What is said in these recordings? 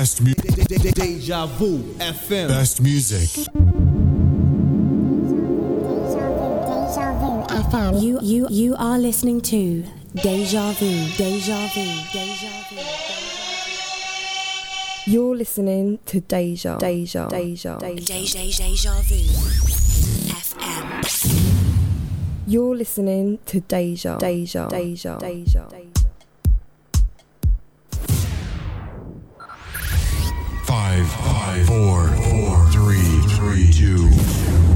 Best music. Deja Vu FM. Best music. FM. You you you are listening to Deja Vu. Deja Vu. Deja Vu. You're listening to Deja. Deja. Deja. Deja. Deja Vu. FM. You're listening to Deja. Deja. Deja. Deja. five, four, four, three, three, two,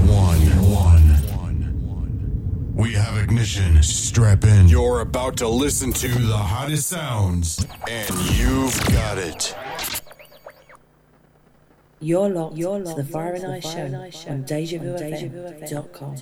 one, one. We have ignition. Strap in. You're about to listen to the hottest sounds, and you've got it. You're locked, You're locked to the Fire and Ice Show on DejaVuFM.com.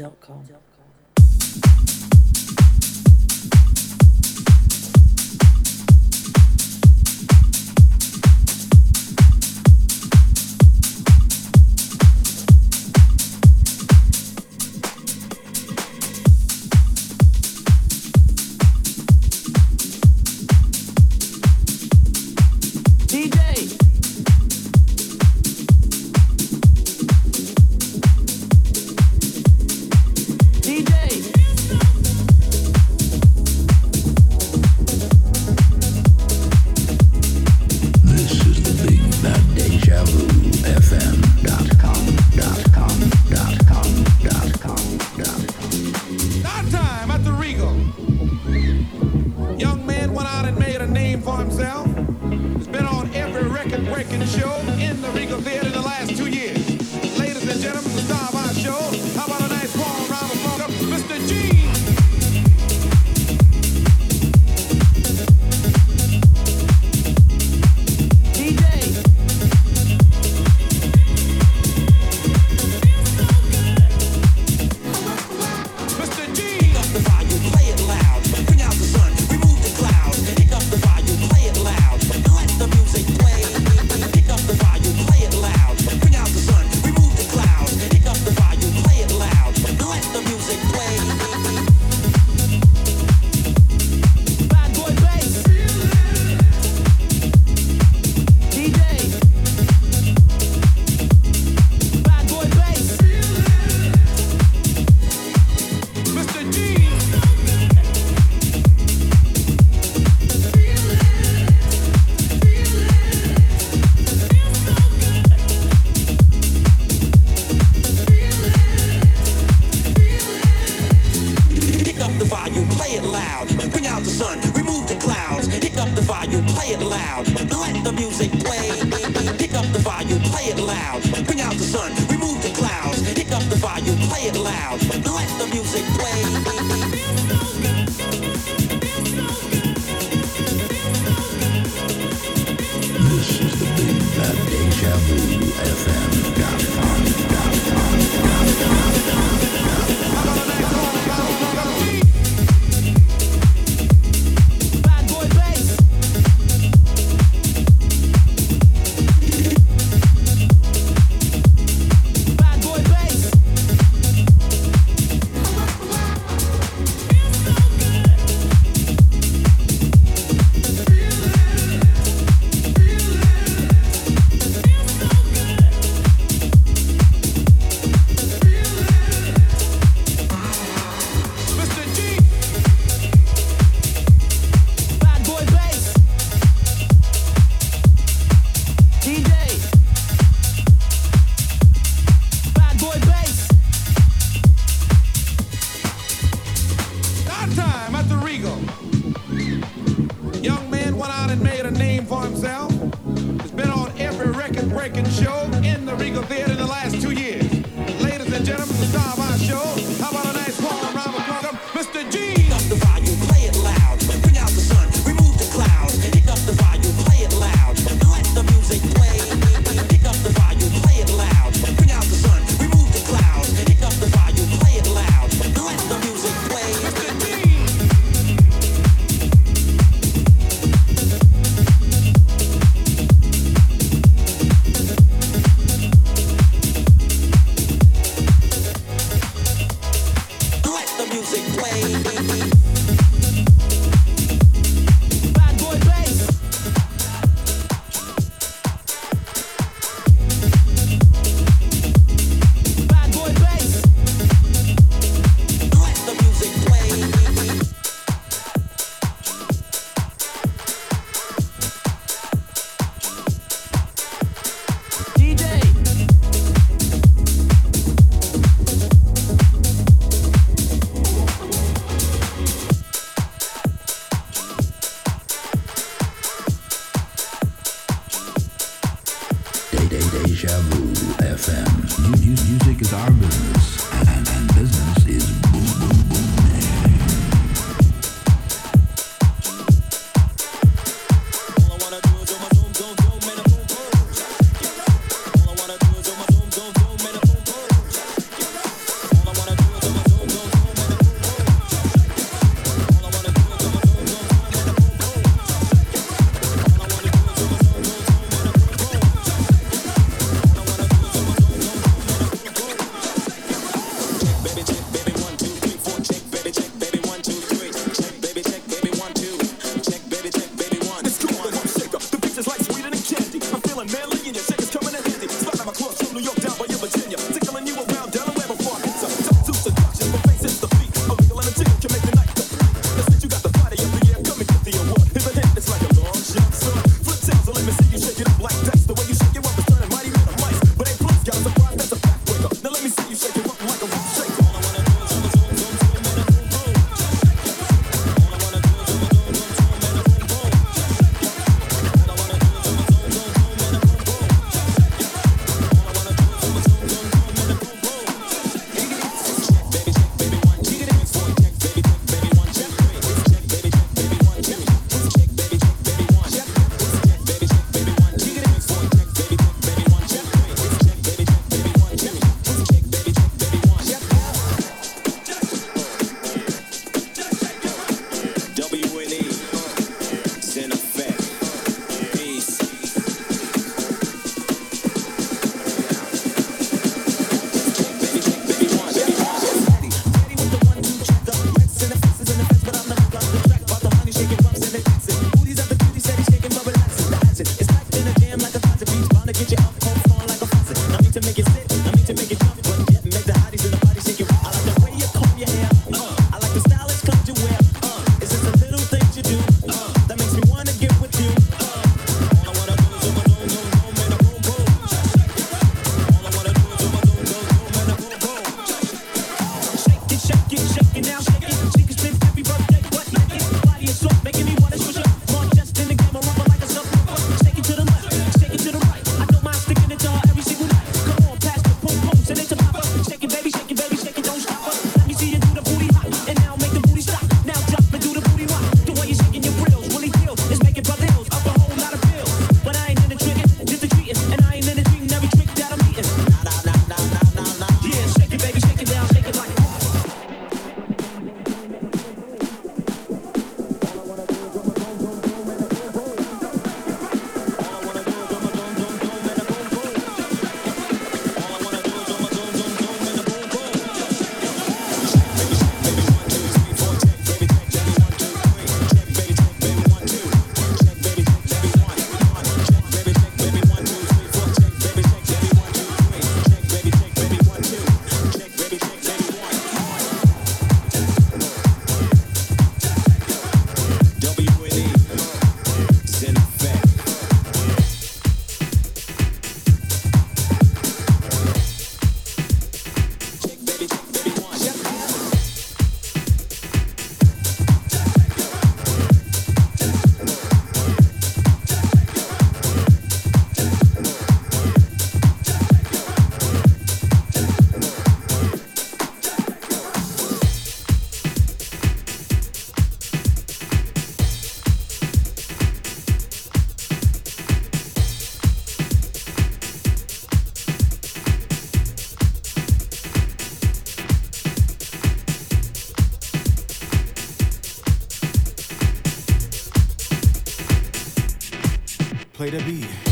Play the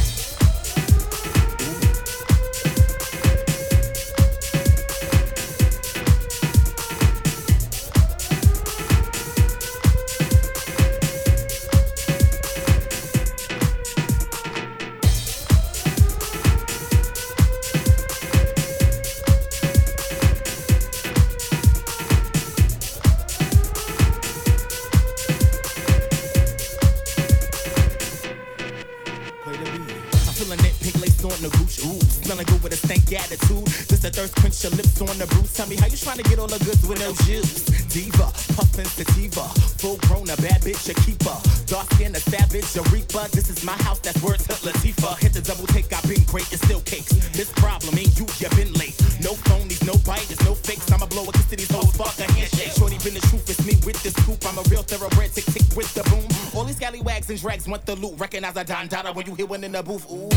your lips on the bruise. Tell me how you trying to get all the goods with no juice. Diva, puffin' sativa, full grown, a bad bitch, a keeper. Dark skin, a savage, a reaper. This is my house, that's words to Latifah. Hit the double take, I've been great, it's still cakes. This problem ain't you, you been late. No phonies, no biters, no fakes. I'ma blow a kiss to these hoes, fuck a handshake. Shorty been the truth, it's me with this scoop. I'm a real thoroughbred, tick tick with the boom. All these scallywags and drags want the loot. Recognize a Don Dada when you hear one in the booth. Ooh.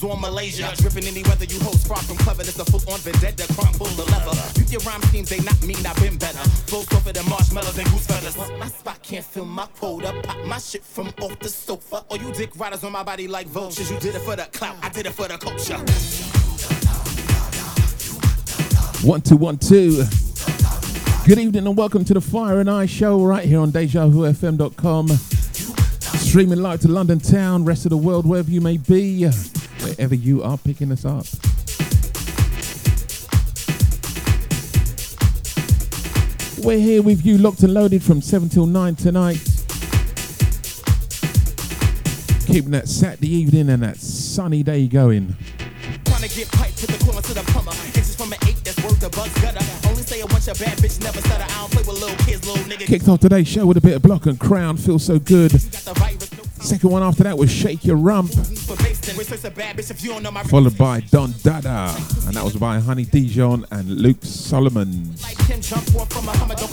Precise like their hands on Malaysia. Dripping any weather you host, far from clever. This a full on vendetta, crumb full of leather. You your rhyme schemes, they not mean I've been better. Flow softer than marshmallows and goose feathers. My spot can't fill my quota. Pop my shit from off the sofa. Or you dick riders on my body like vultures. You did it for the clout, I did it for the culture. One two one two. Good evening and welcome to the Fire and Ice Show right here on DejaVuFM.com. Streaming live to London town, rest of the world, wherever you may be, wherever you are picking us up. We're here with you, locked and loaded from 7 till 9 tonight. Keeping that Saturday evening and that sunny day going. Trying to get pipe to the corner to the plumber. Inches from an eight that's worth a buck's gutter. Only say a bunch of bad bitch never stutter. I don't play with little kids, little nigga. Kicked off today's show with a bit of block and crown, feels so good. Second one after that was Shake Your Rump, followed by Don Dada, and that was by Honey Dijon and Luke Solomon. Like Kim jump off from a hummer. Don't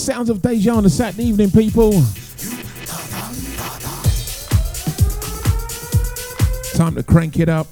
Sounds of Deja on a Saturday evening, people. Time to crank it up.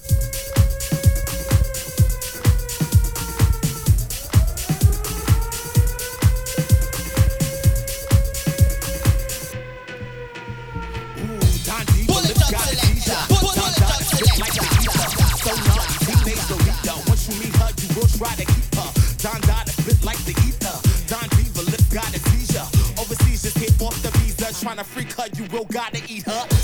Gotta eat her.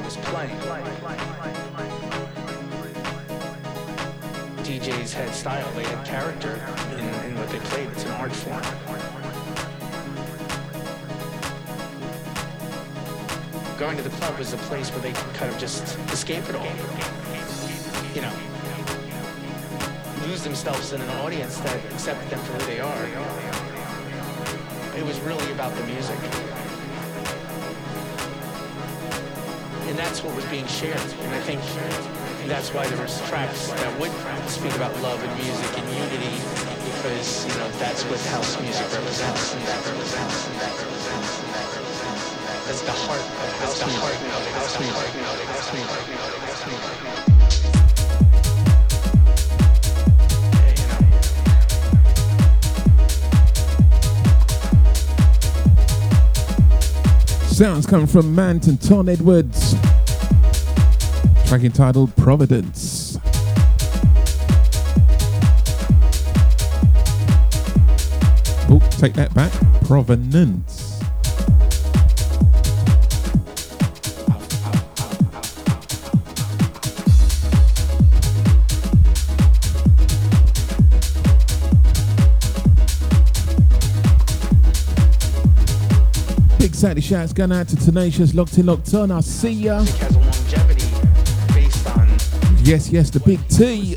Was playing. DJs had style, they had character in, in what they played. It's an art form. Going to the club was a place where they could kind of just escape it all. You know, lose themselves in an audience that accepted them for who they are. It was really about the music. That's what was being shared. And I think that's why there was tracks that would speak about love and music and unity because, you know, that's what house music represents. That's the heart of house music. House music. House music. House music. Sounds coming from MANT and Todd Edwards. Track entitled Providence. Oh, take that back. Provenance. Big Saturday shouts going out to Tenacious, Locked In, Locked On. I'll see ya. Yes, yes, the big T.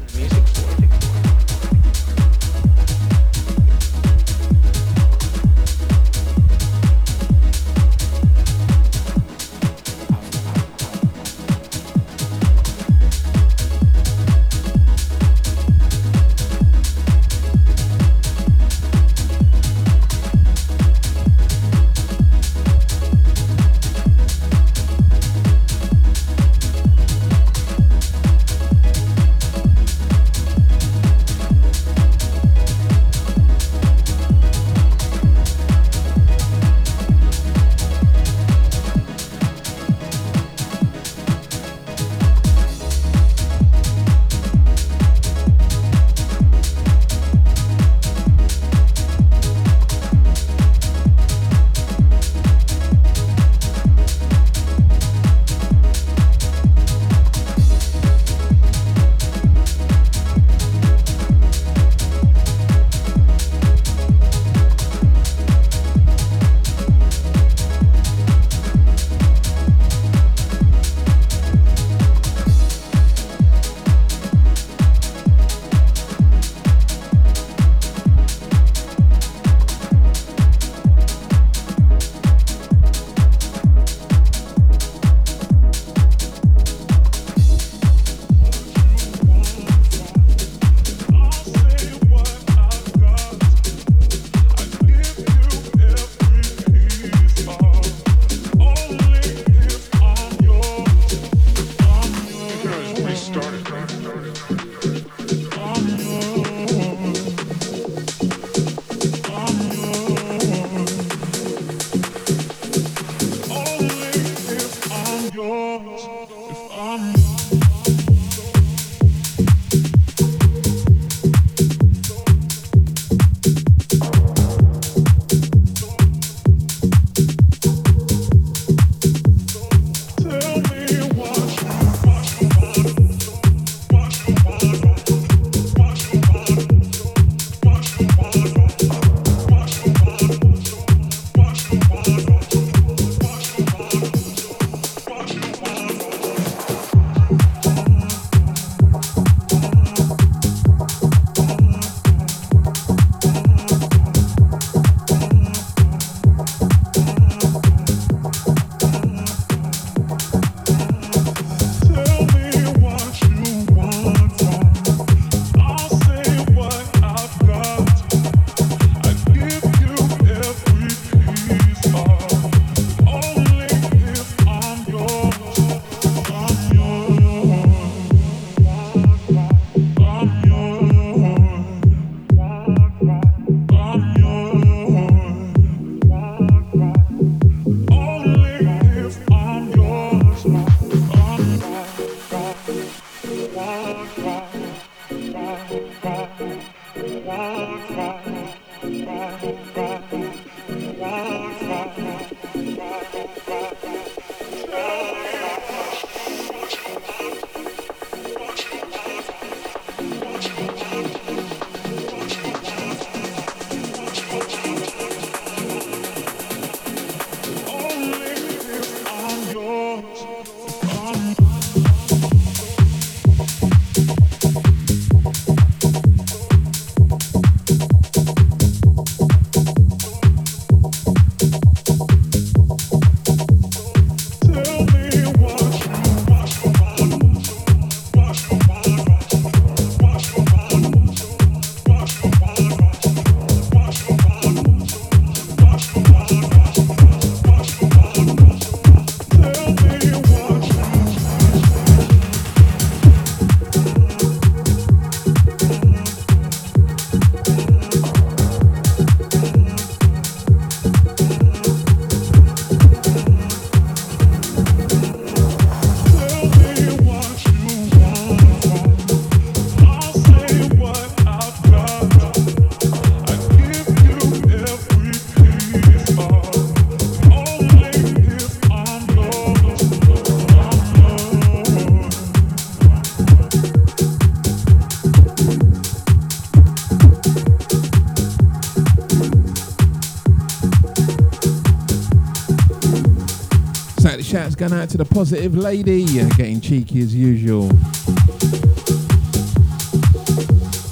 going out to the positive lady, getting cheeky as usual.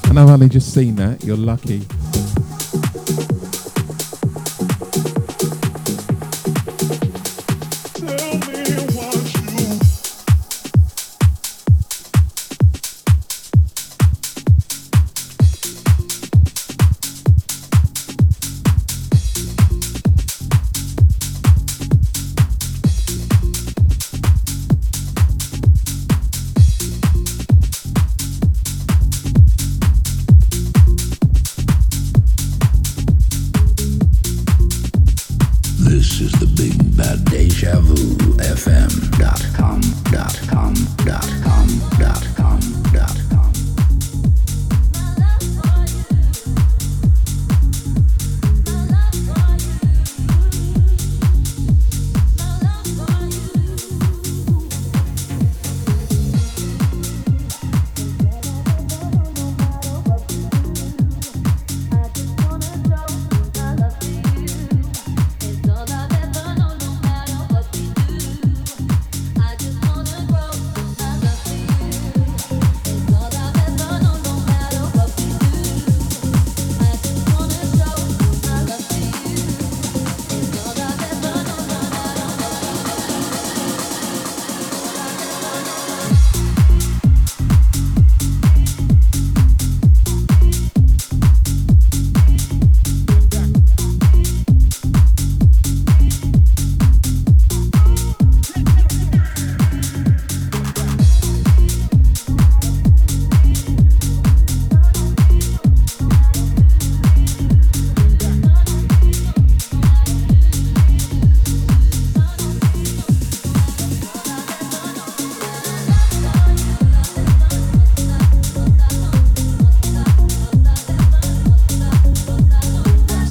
And I've only just seen that, you're lucky.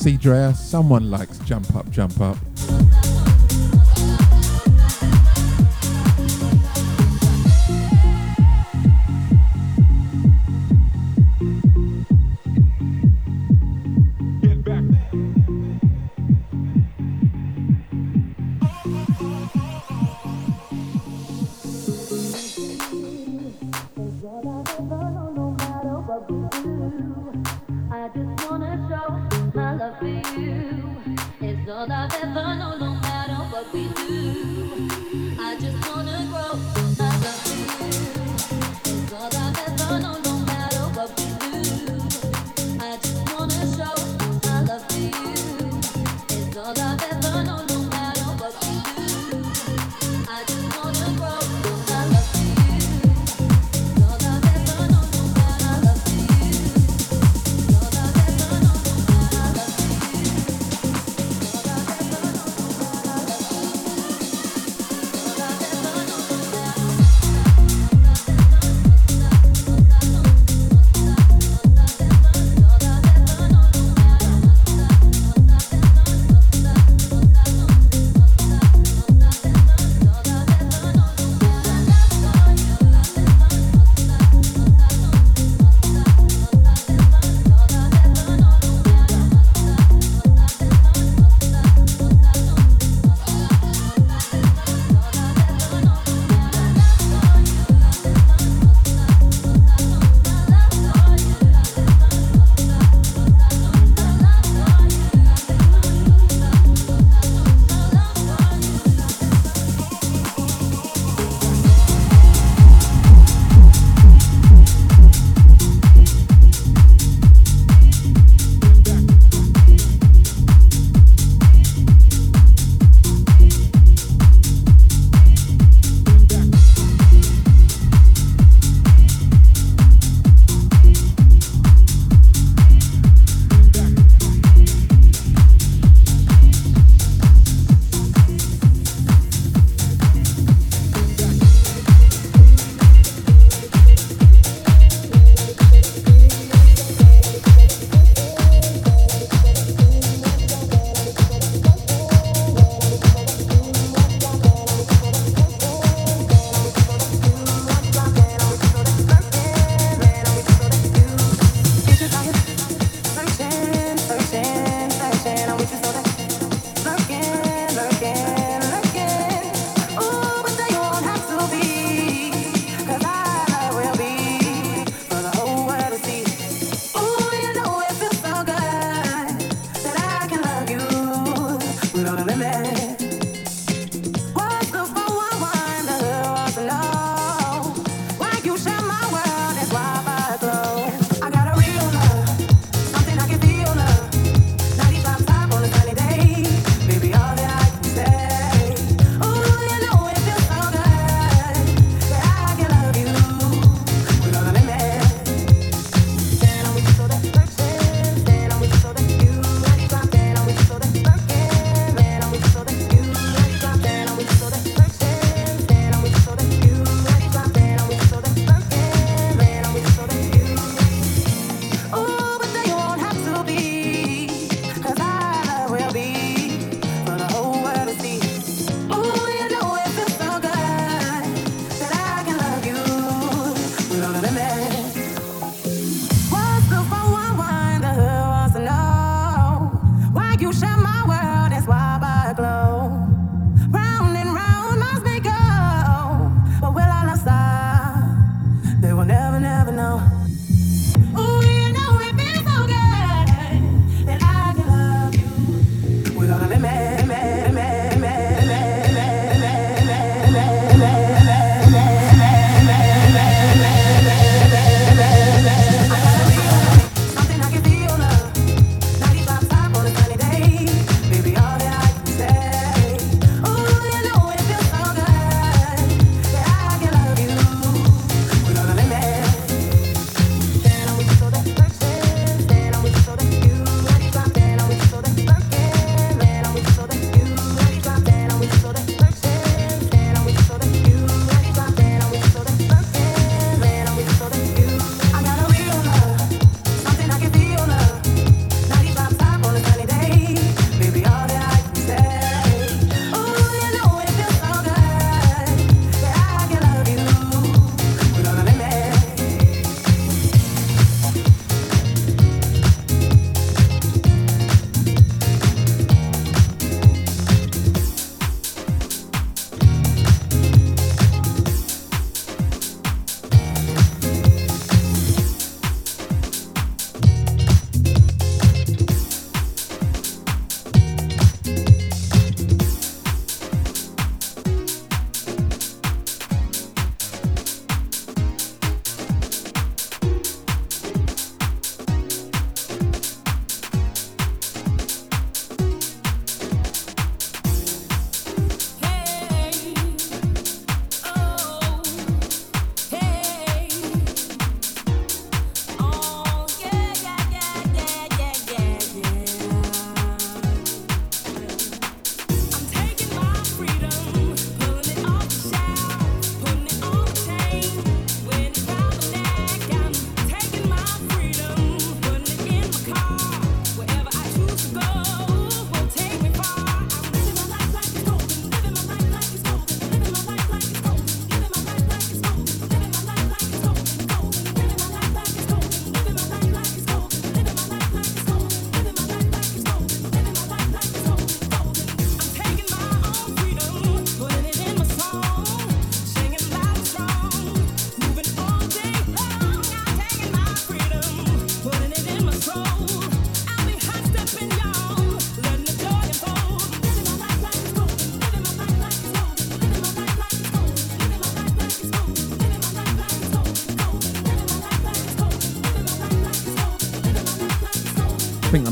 FC Drea, someone likes Jump Up, Jump Up.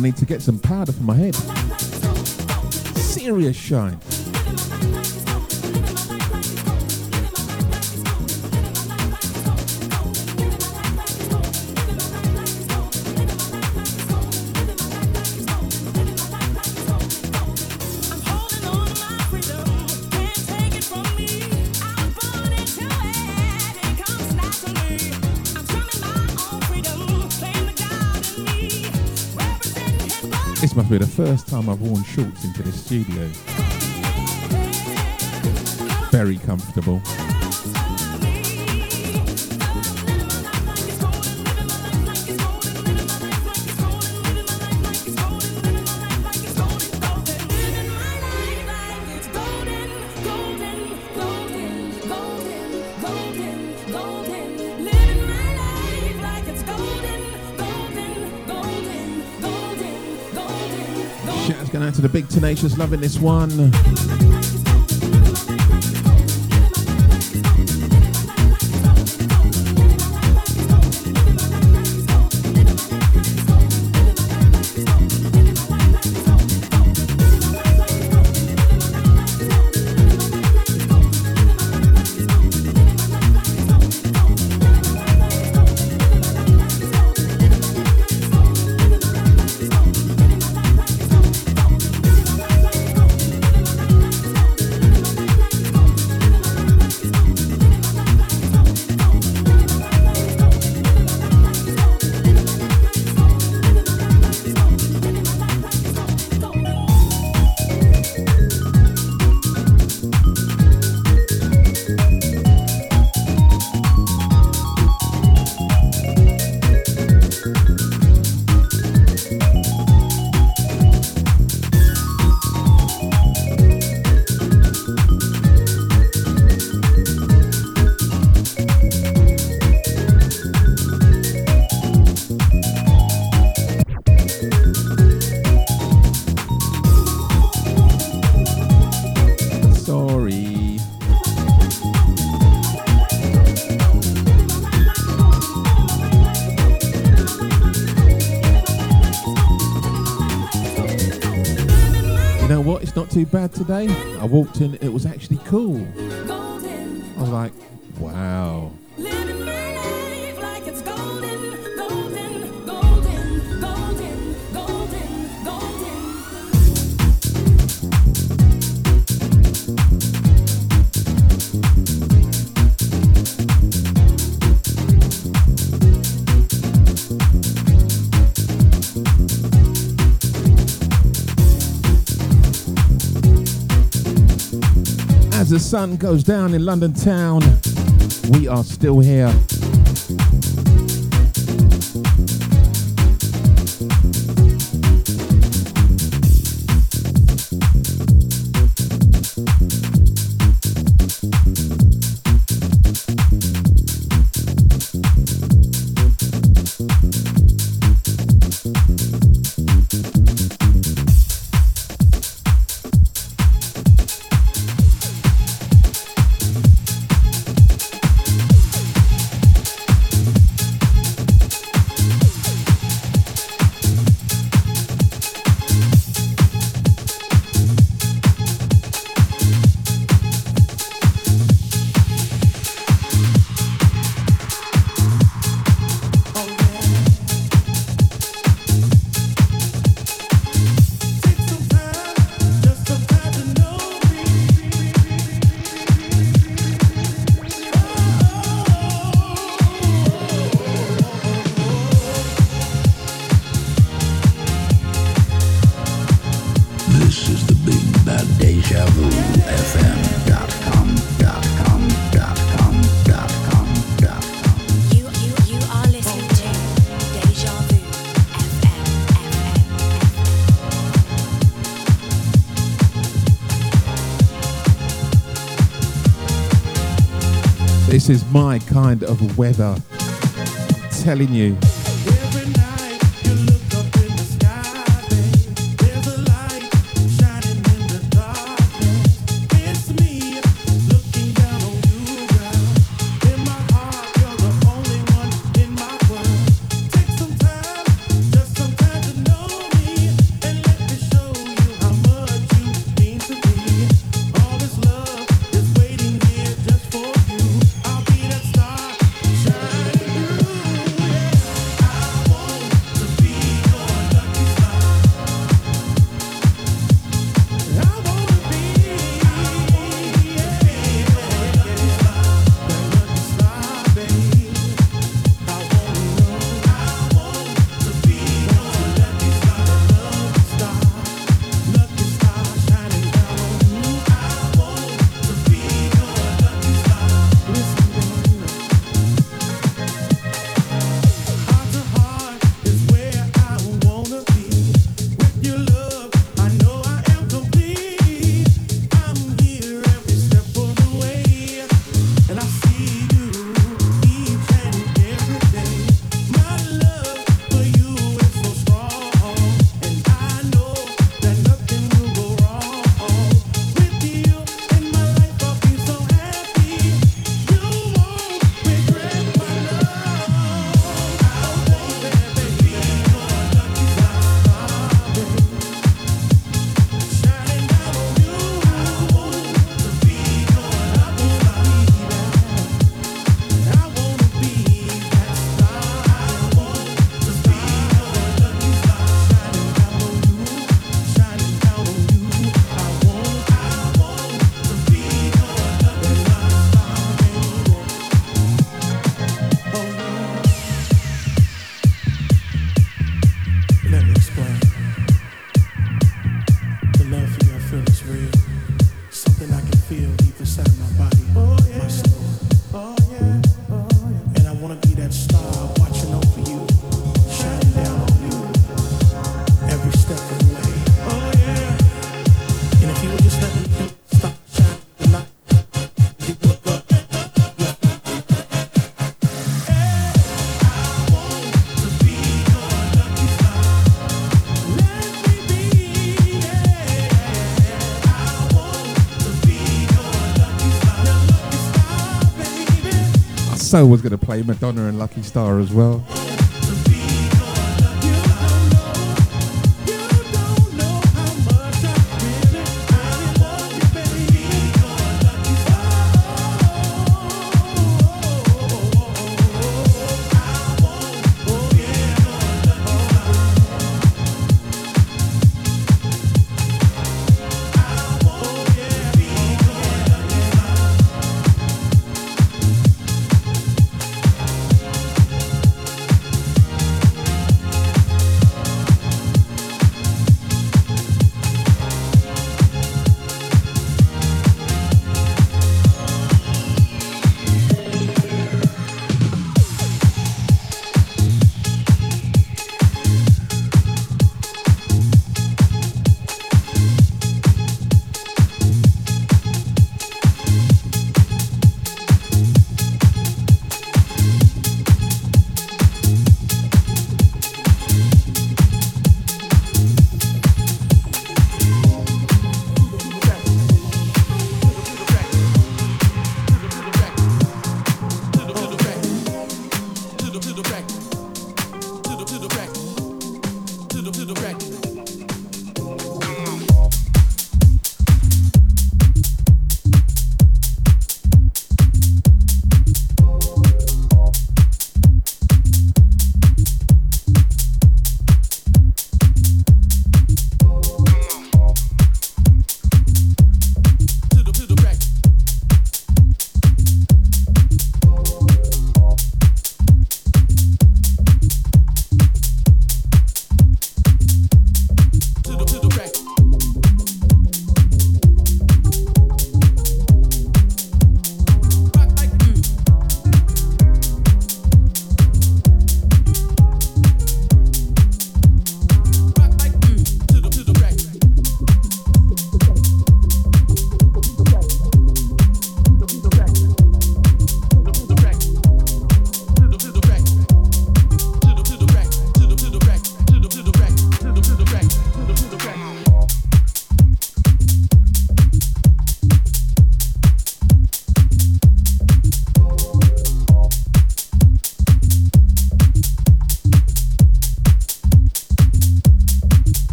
I need to get some powder for my head. Serious shine. This must be the first time I've worn shorts into the studio. Very comfortable. To the big tenacious loving this one. Too bad today. I walked in, it was actually cool. Sun goes down in London town, we are still here. My kind of weather. Telling you. So was going to play Madonna and Lucky Star as well.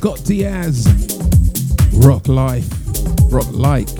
Scott Diaz. Rock life. Rock like.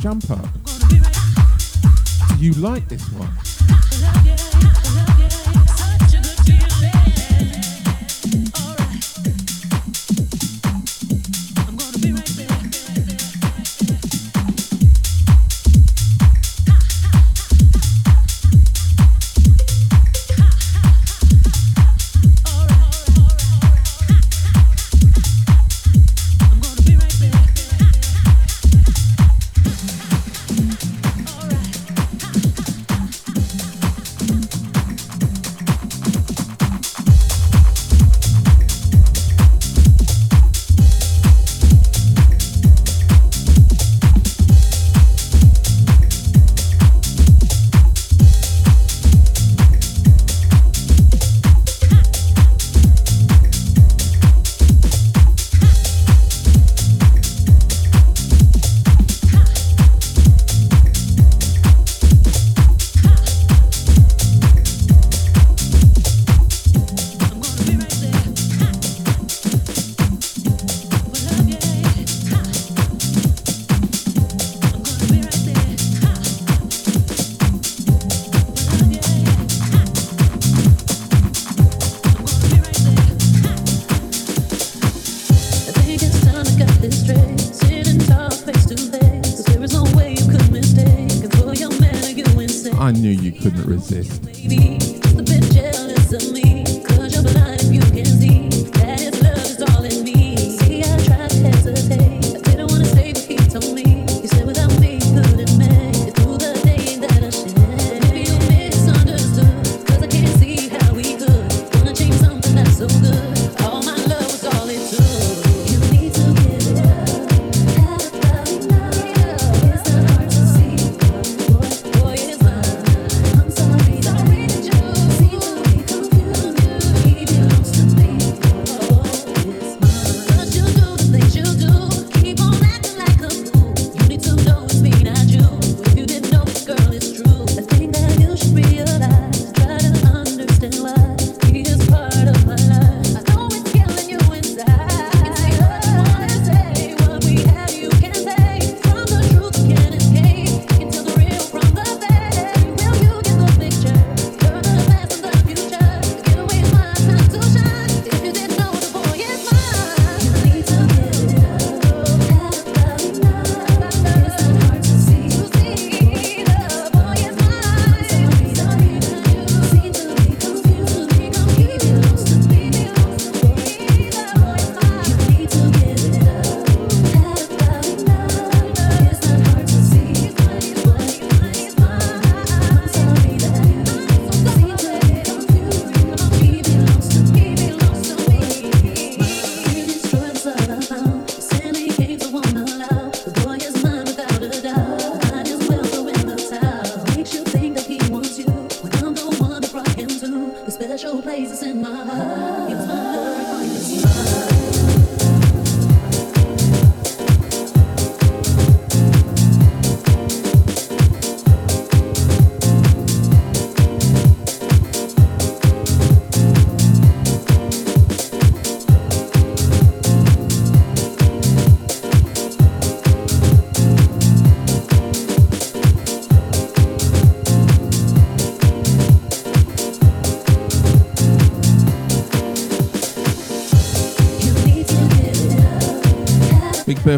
Jump Up, Do you like this one? You couldn't resist.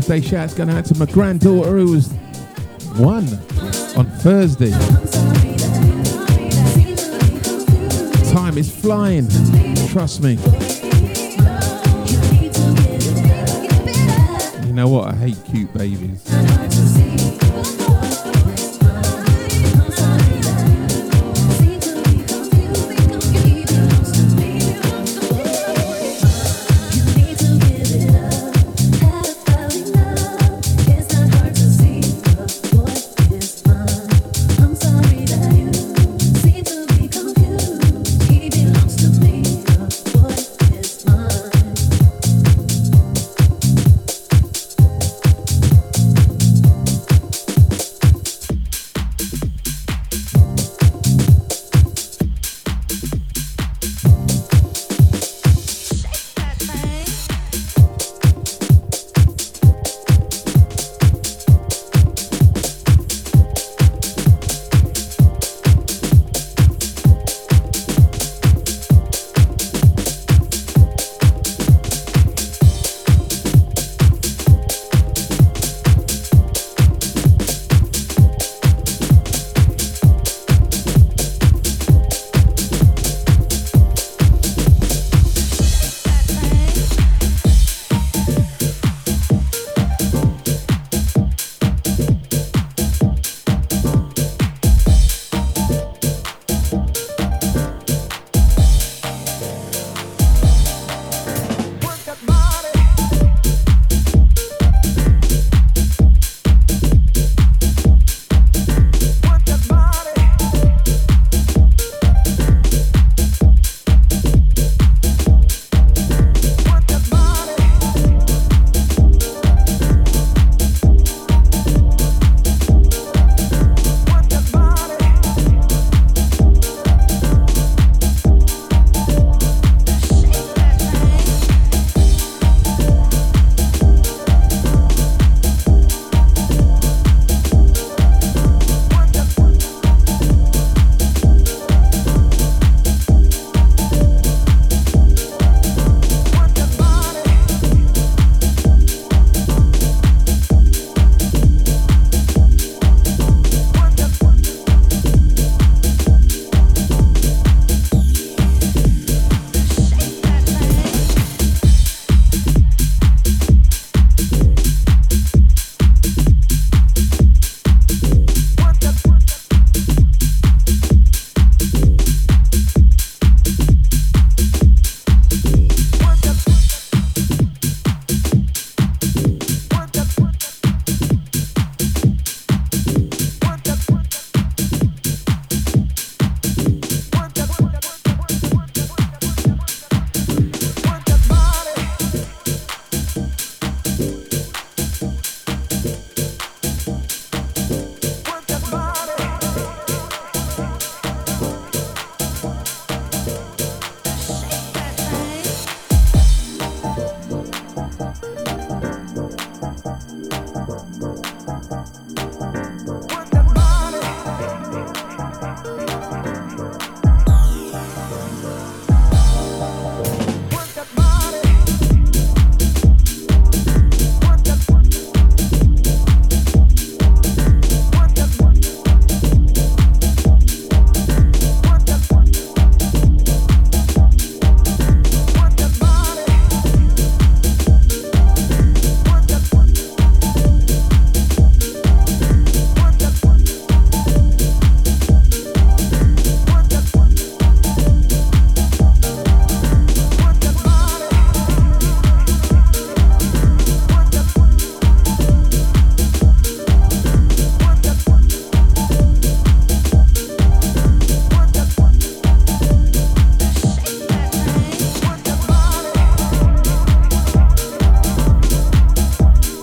Birthday shouts going out to my granddaughter who was one on Thursday. Time is flying, trust me. You know what? I hate cute babies.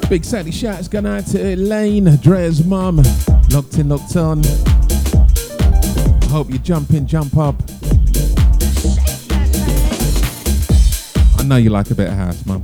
Big Saturday shouts going out to Elaine, Drea's mum. Locked in, locked on. Hope you jump in, jump up. I know you like a bit of house, mum.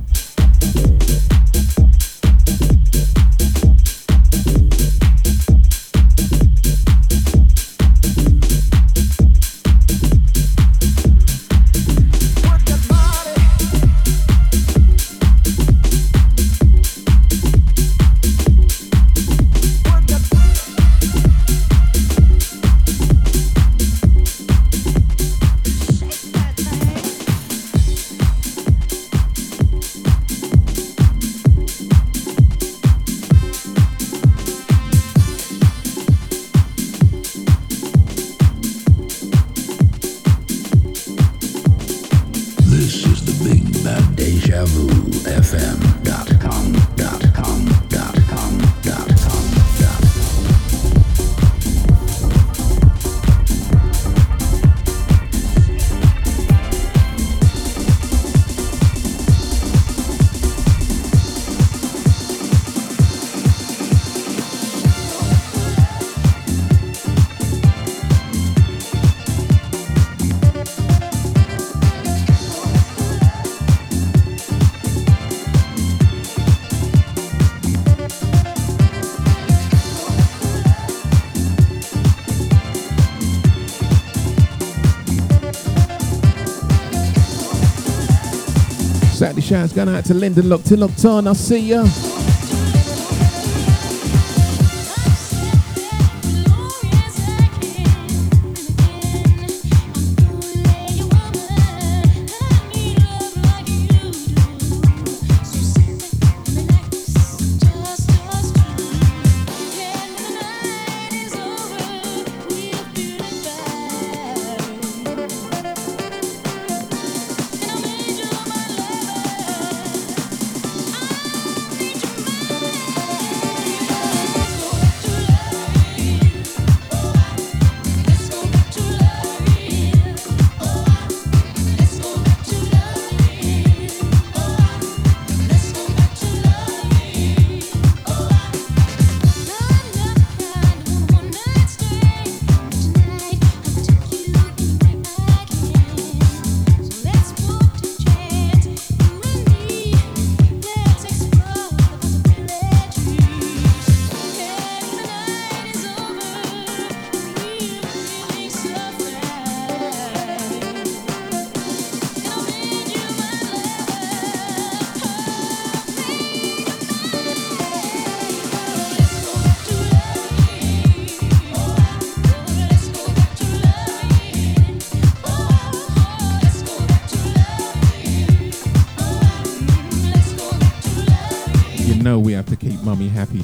Going out to Lyndon, locked in, locked on. I'll see ya.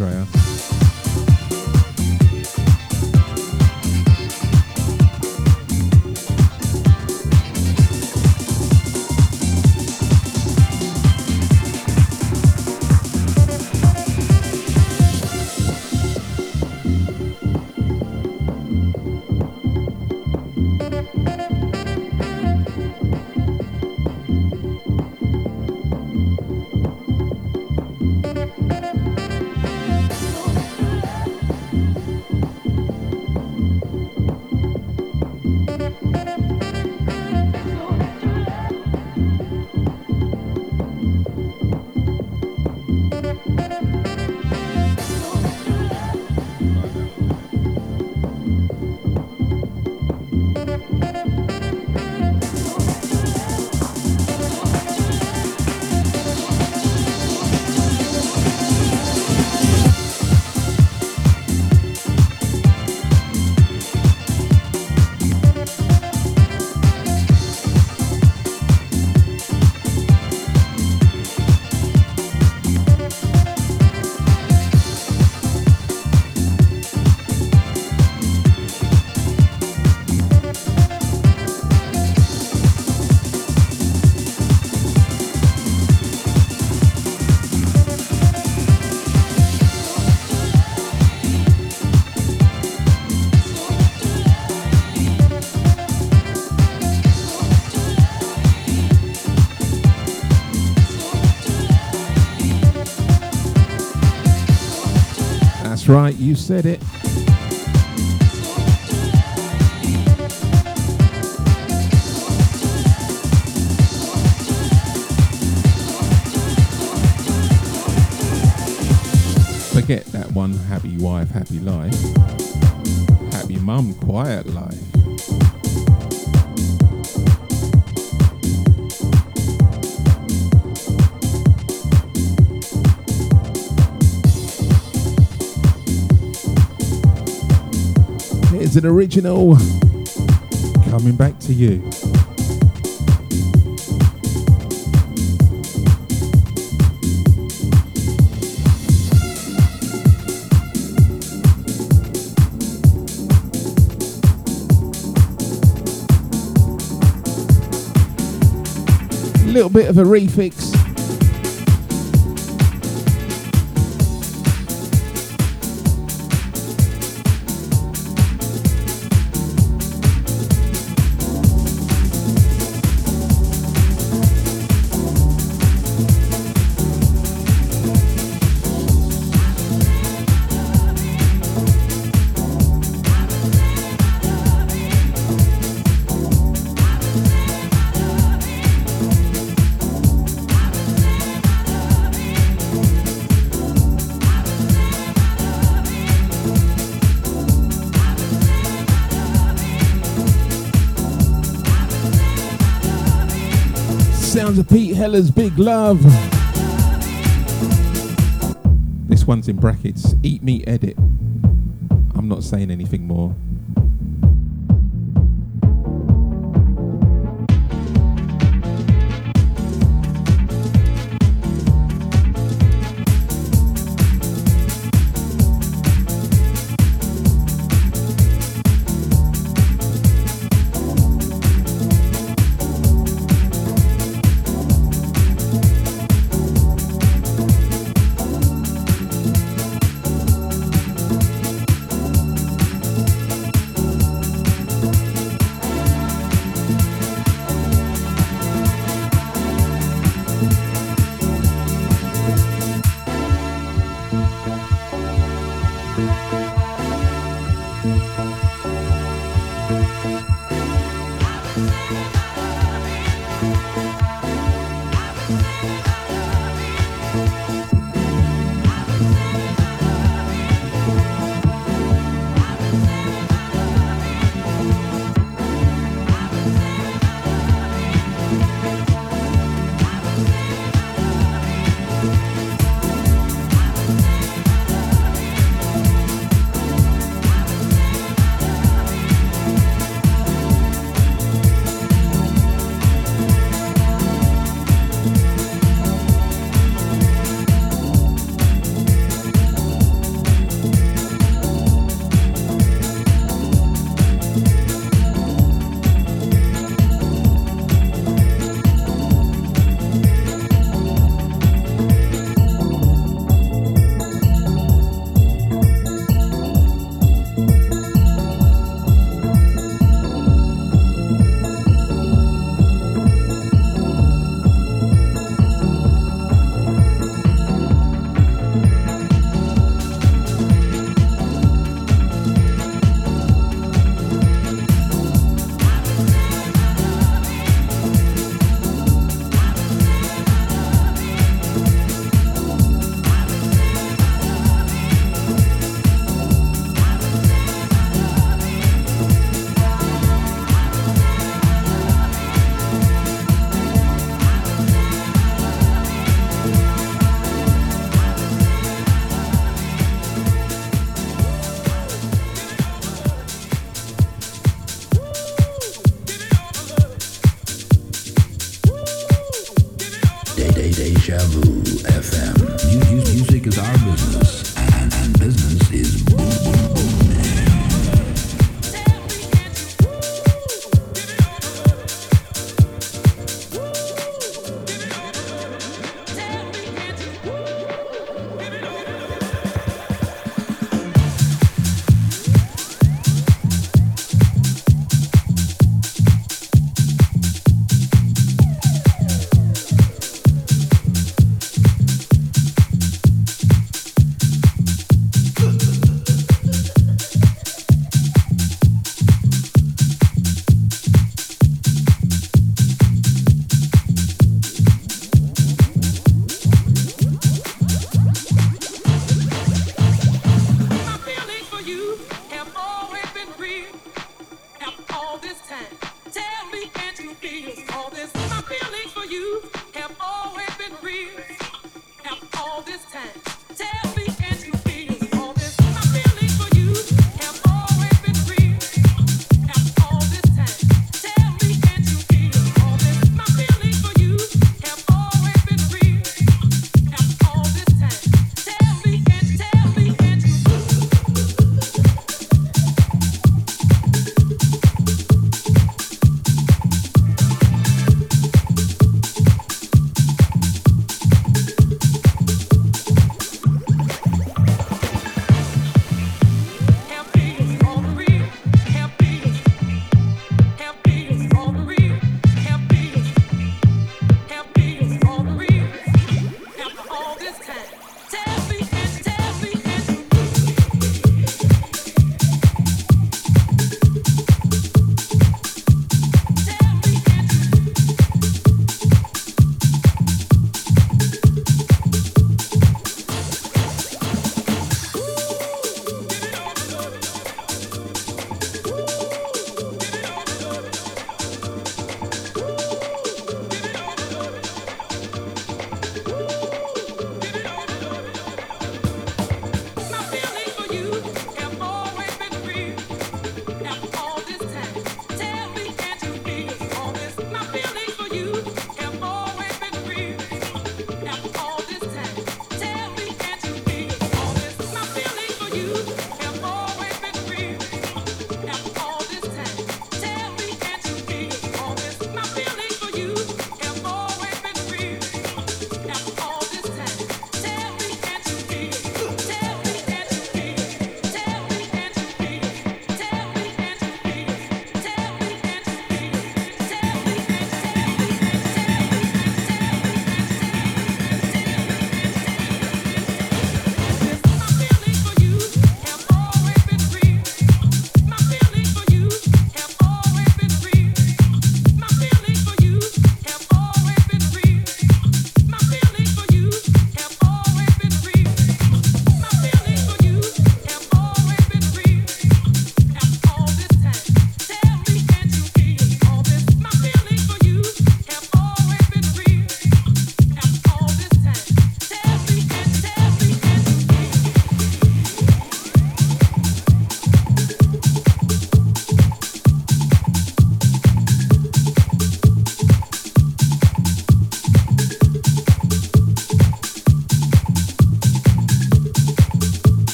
Mummy That's right, you said it. Forget that one happy wife, happy life. Happy mum, quiet life. Here's an original coming back to you. A little bit of a refix. Pete Big Love. This one's in brackets. Eat me edit. I'm not saying anything more.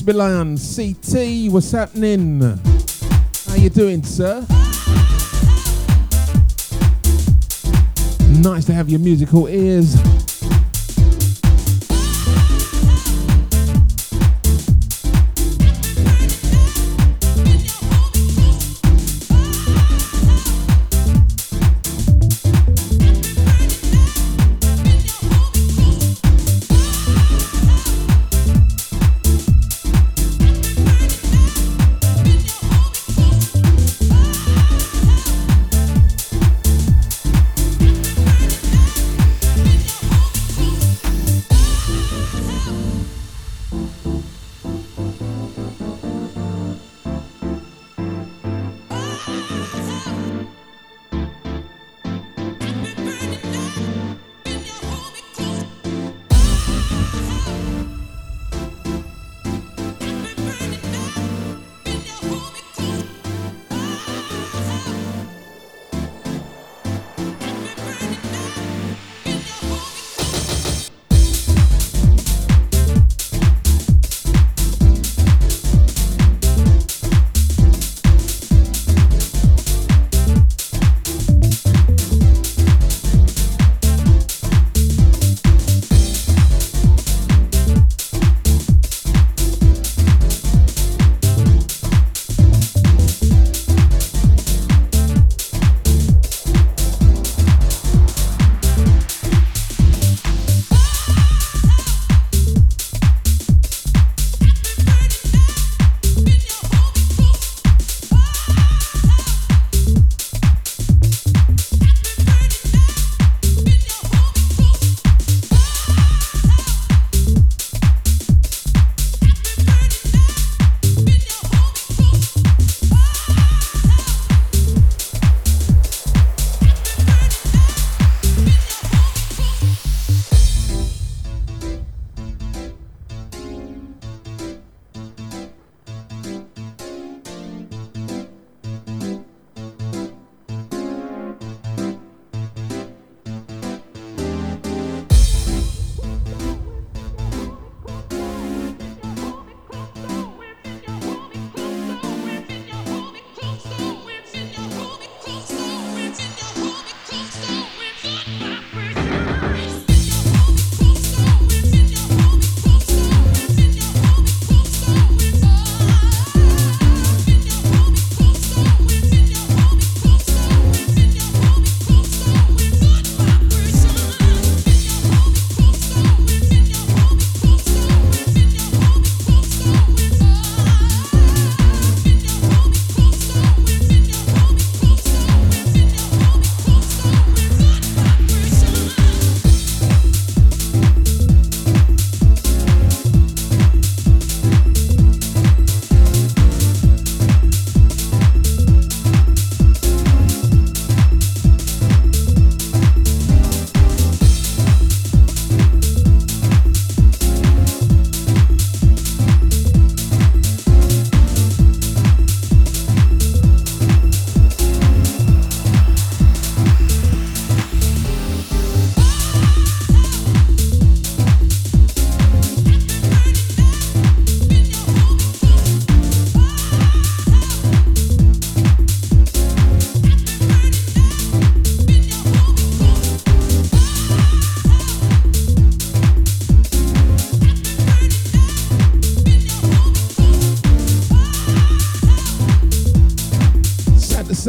West Milan, CT, what's happening? How you doing, sir? Nice to have your musical ears.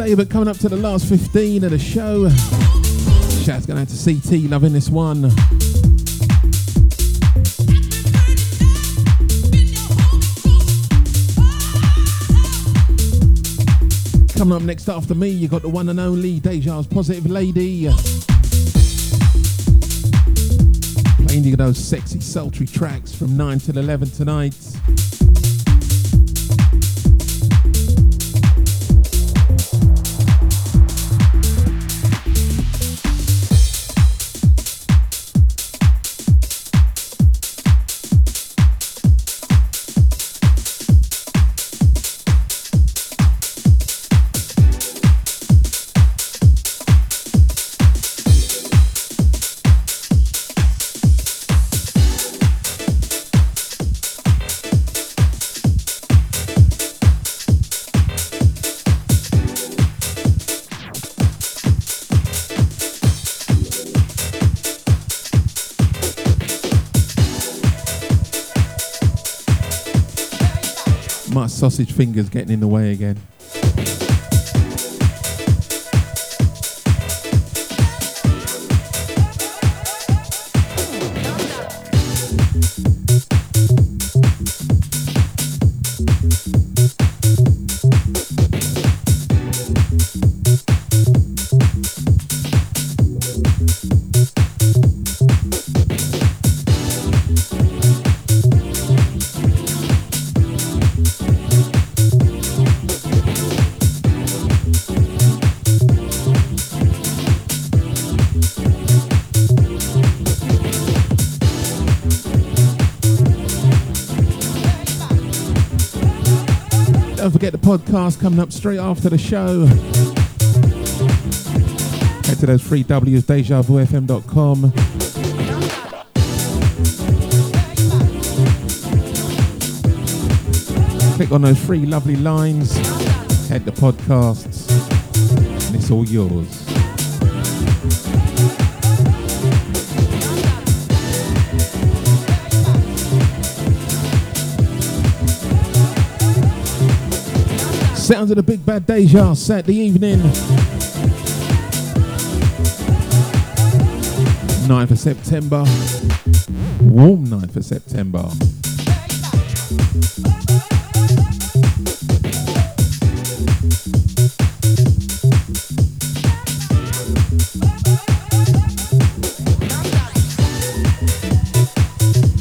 Say, but coming up to the last 15 of the show. Shouts going out to CT, loving this one. Coming up next after me, you got the one and only Deja's Positive Lady. Playing you those sexy, sultry tracks from 9 till 11 tonight. Sausage fingers getting in the way again. Podcast coming up straight after the show. Head to those three W's, DejaVuFM.com. Click on those three lovely lines, head to podcasts, and it's all yours. Sounds of the Big Bad Deja Saturday evening. 9th of September. Warm 9th of September.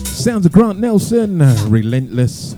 Sounds of Grant Nelson, Relentless.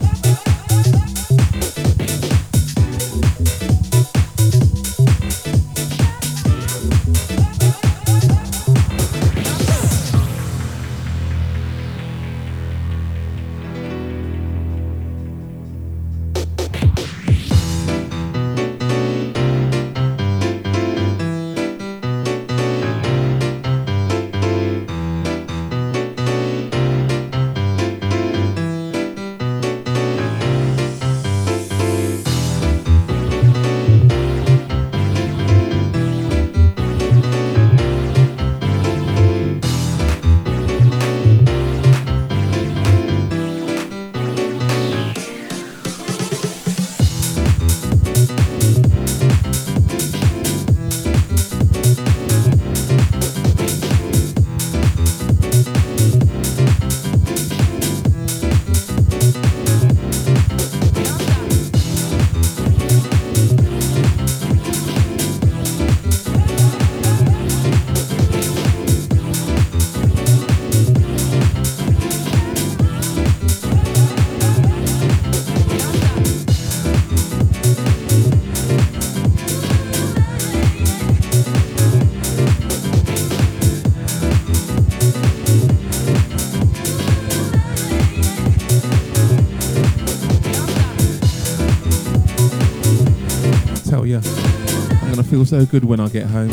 Feel so good when I get home.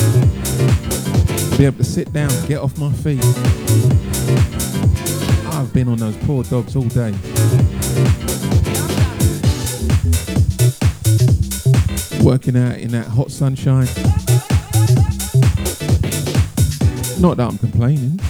Be able to sit down, get off my feet. I've been on those poor dogs all day. Working out in that hot sunshine. Not that I'm complaining.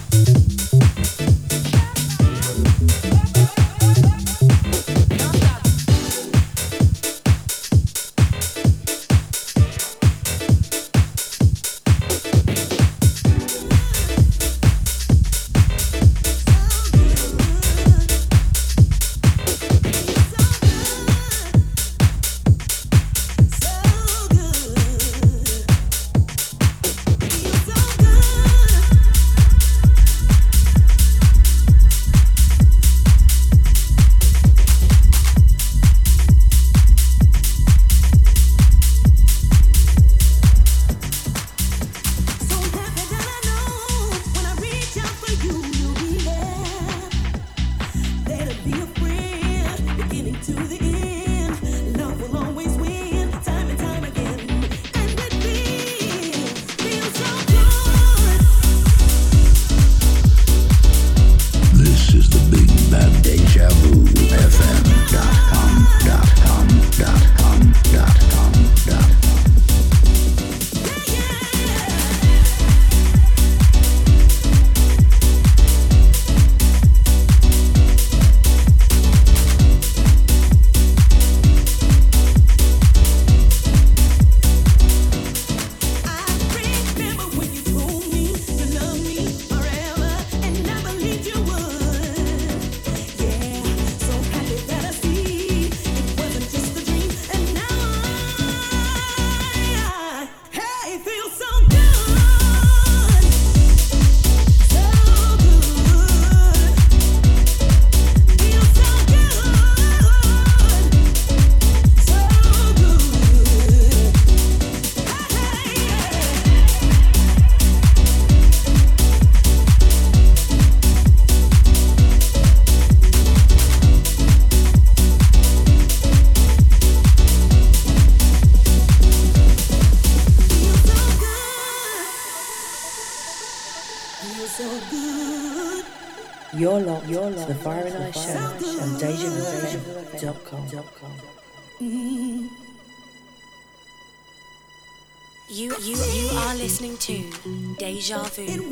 Deja Vu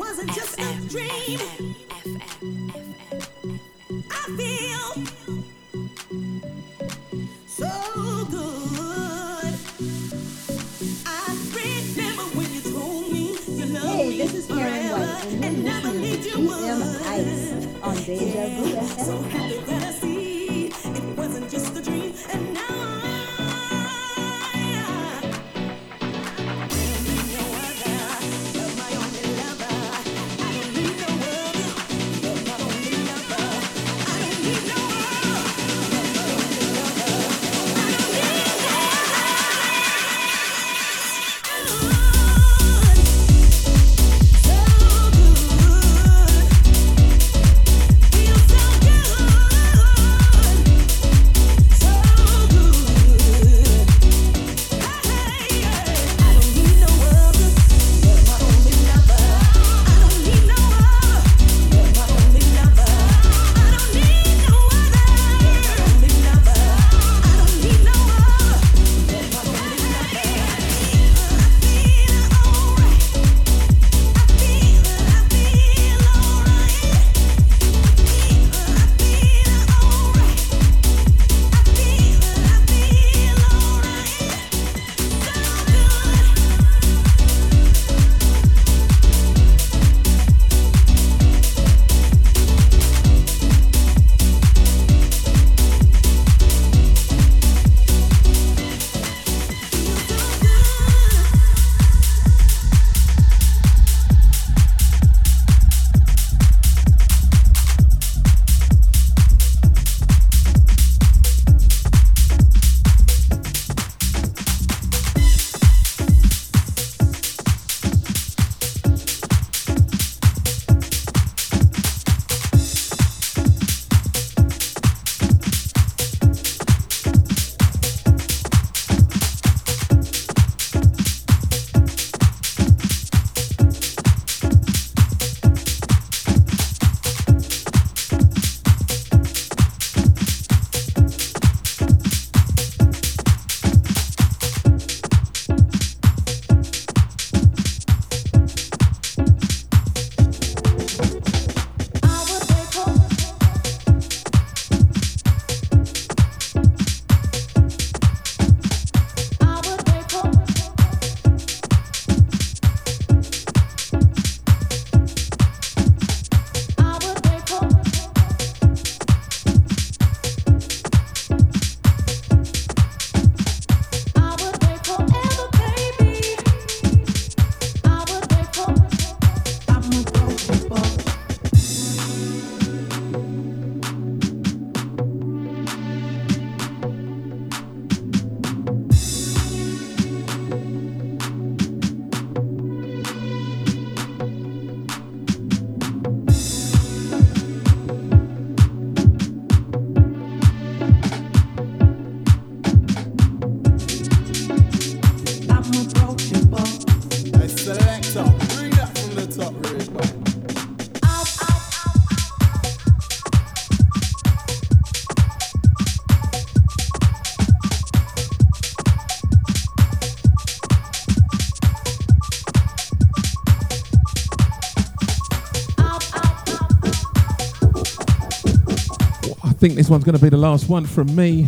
think this one's going to be the last one from me.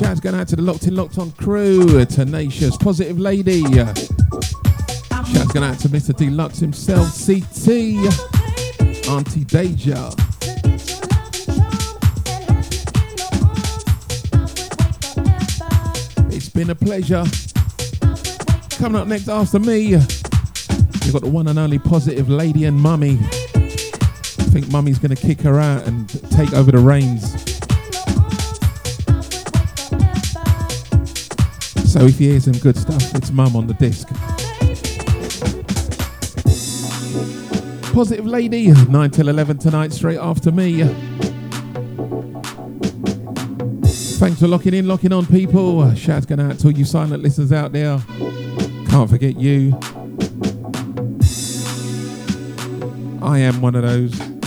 Shouts going out to the Locked In Locked On crew, Tenacious, Positive Lady. Shouts going out to Mr. Deluxe himself, CT, Auntie Deja. It's been a pleasure. Coming up next after me, you've got the one and only Positive Lady and Mummy. Think Mummy's going to kick her out and take over the reins. So if you hear some good stuff, it's Mum on the disc. Positive Lady, 9 till 11 tonight, straight after me. Thanks for locking in, locking on, people. Shouts going out to all you silent listeners out there. Can't forget you. I am one of those.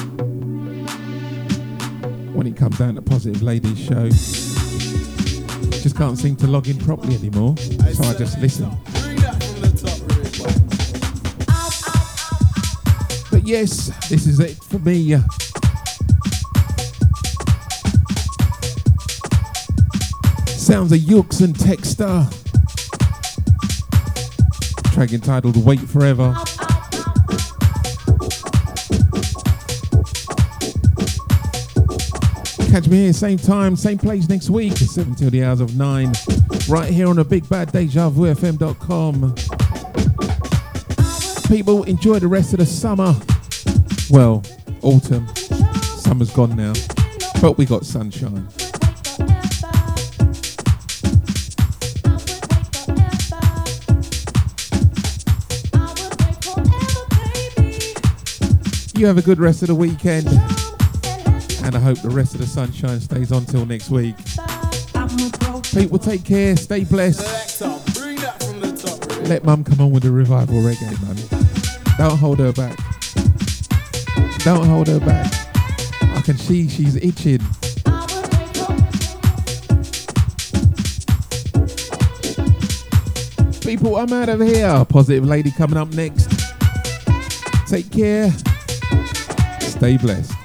When it comes down to Positive Ladies show, just can't seem to log in properly anymore. So I just listen. But yes, this is it for me. Sounds of Yooks and Texsta. Track entitled Wait Forever. Catch me here, same time, same place next week, 7 till the hours of 9, right here on the Big Bad Deja Vu FM.com. People, enjoy the rest of the summer. Well, autumn. Summer's gone now, but we got sunshine. You have a good rest of the weekend. And I hope the rest of the sunshine stays on till next week. People take care, stay blessed. Let mum come on with the revival reggae, man. Don't hold her back. Don't hold her back. I can see she's itching. People, I'm out of here. Positive lady coming up next. Take care. Stay blessed.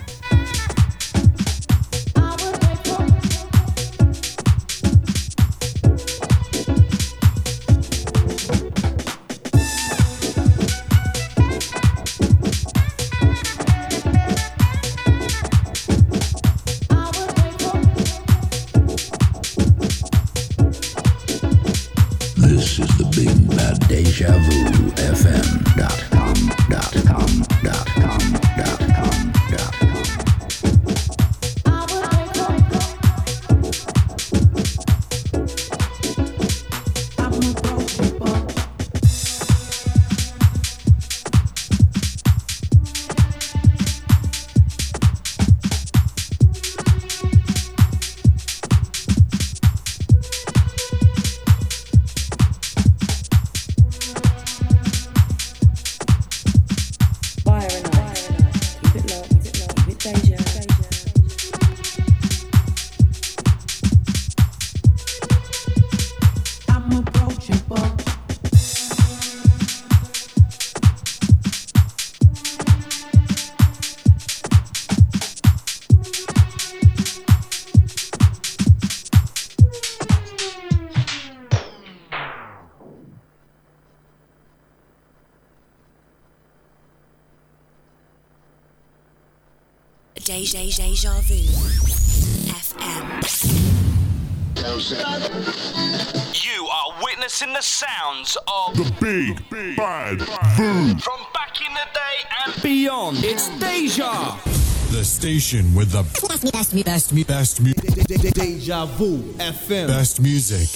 Deja, Deja Vu FM. You are witnessing the sounds of The Big Bad Vu. from back in the day and Beyond. It's Deja. The station with the best, best, best, best, best, Deja Vu FM. best music.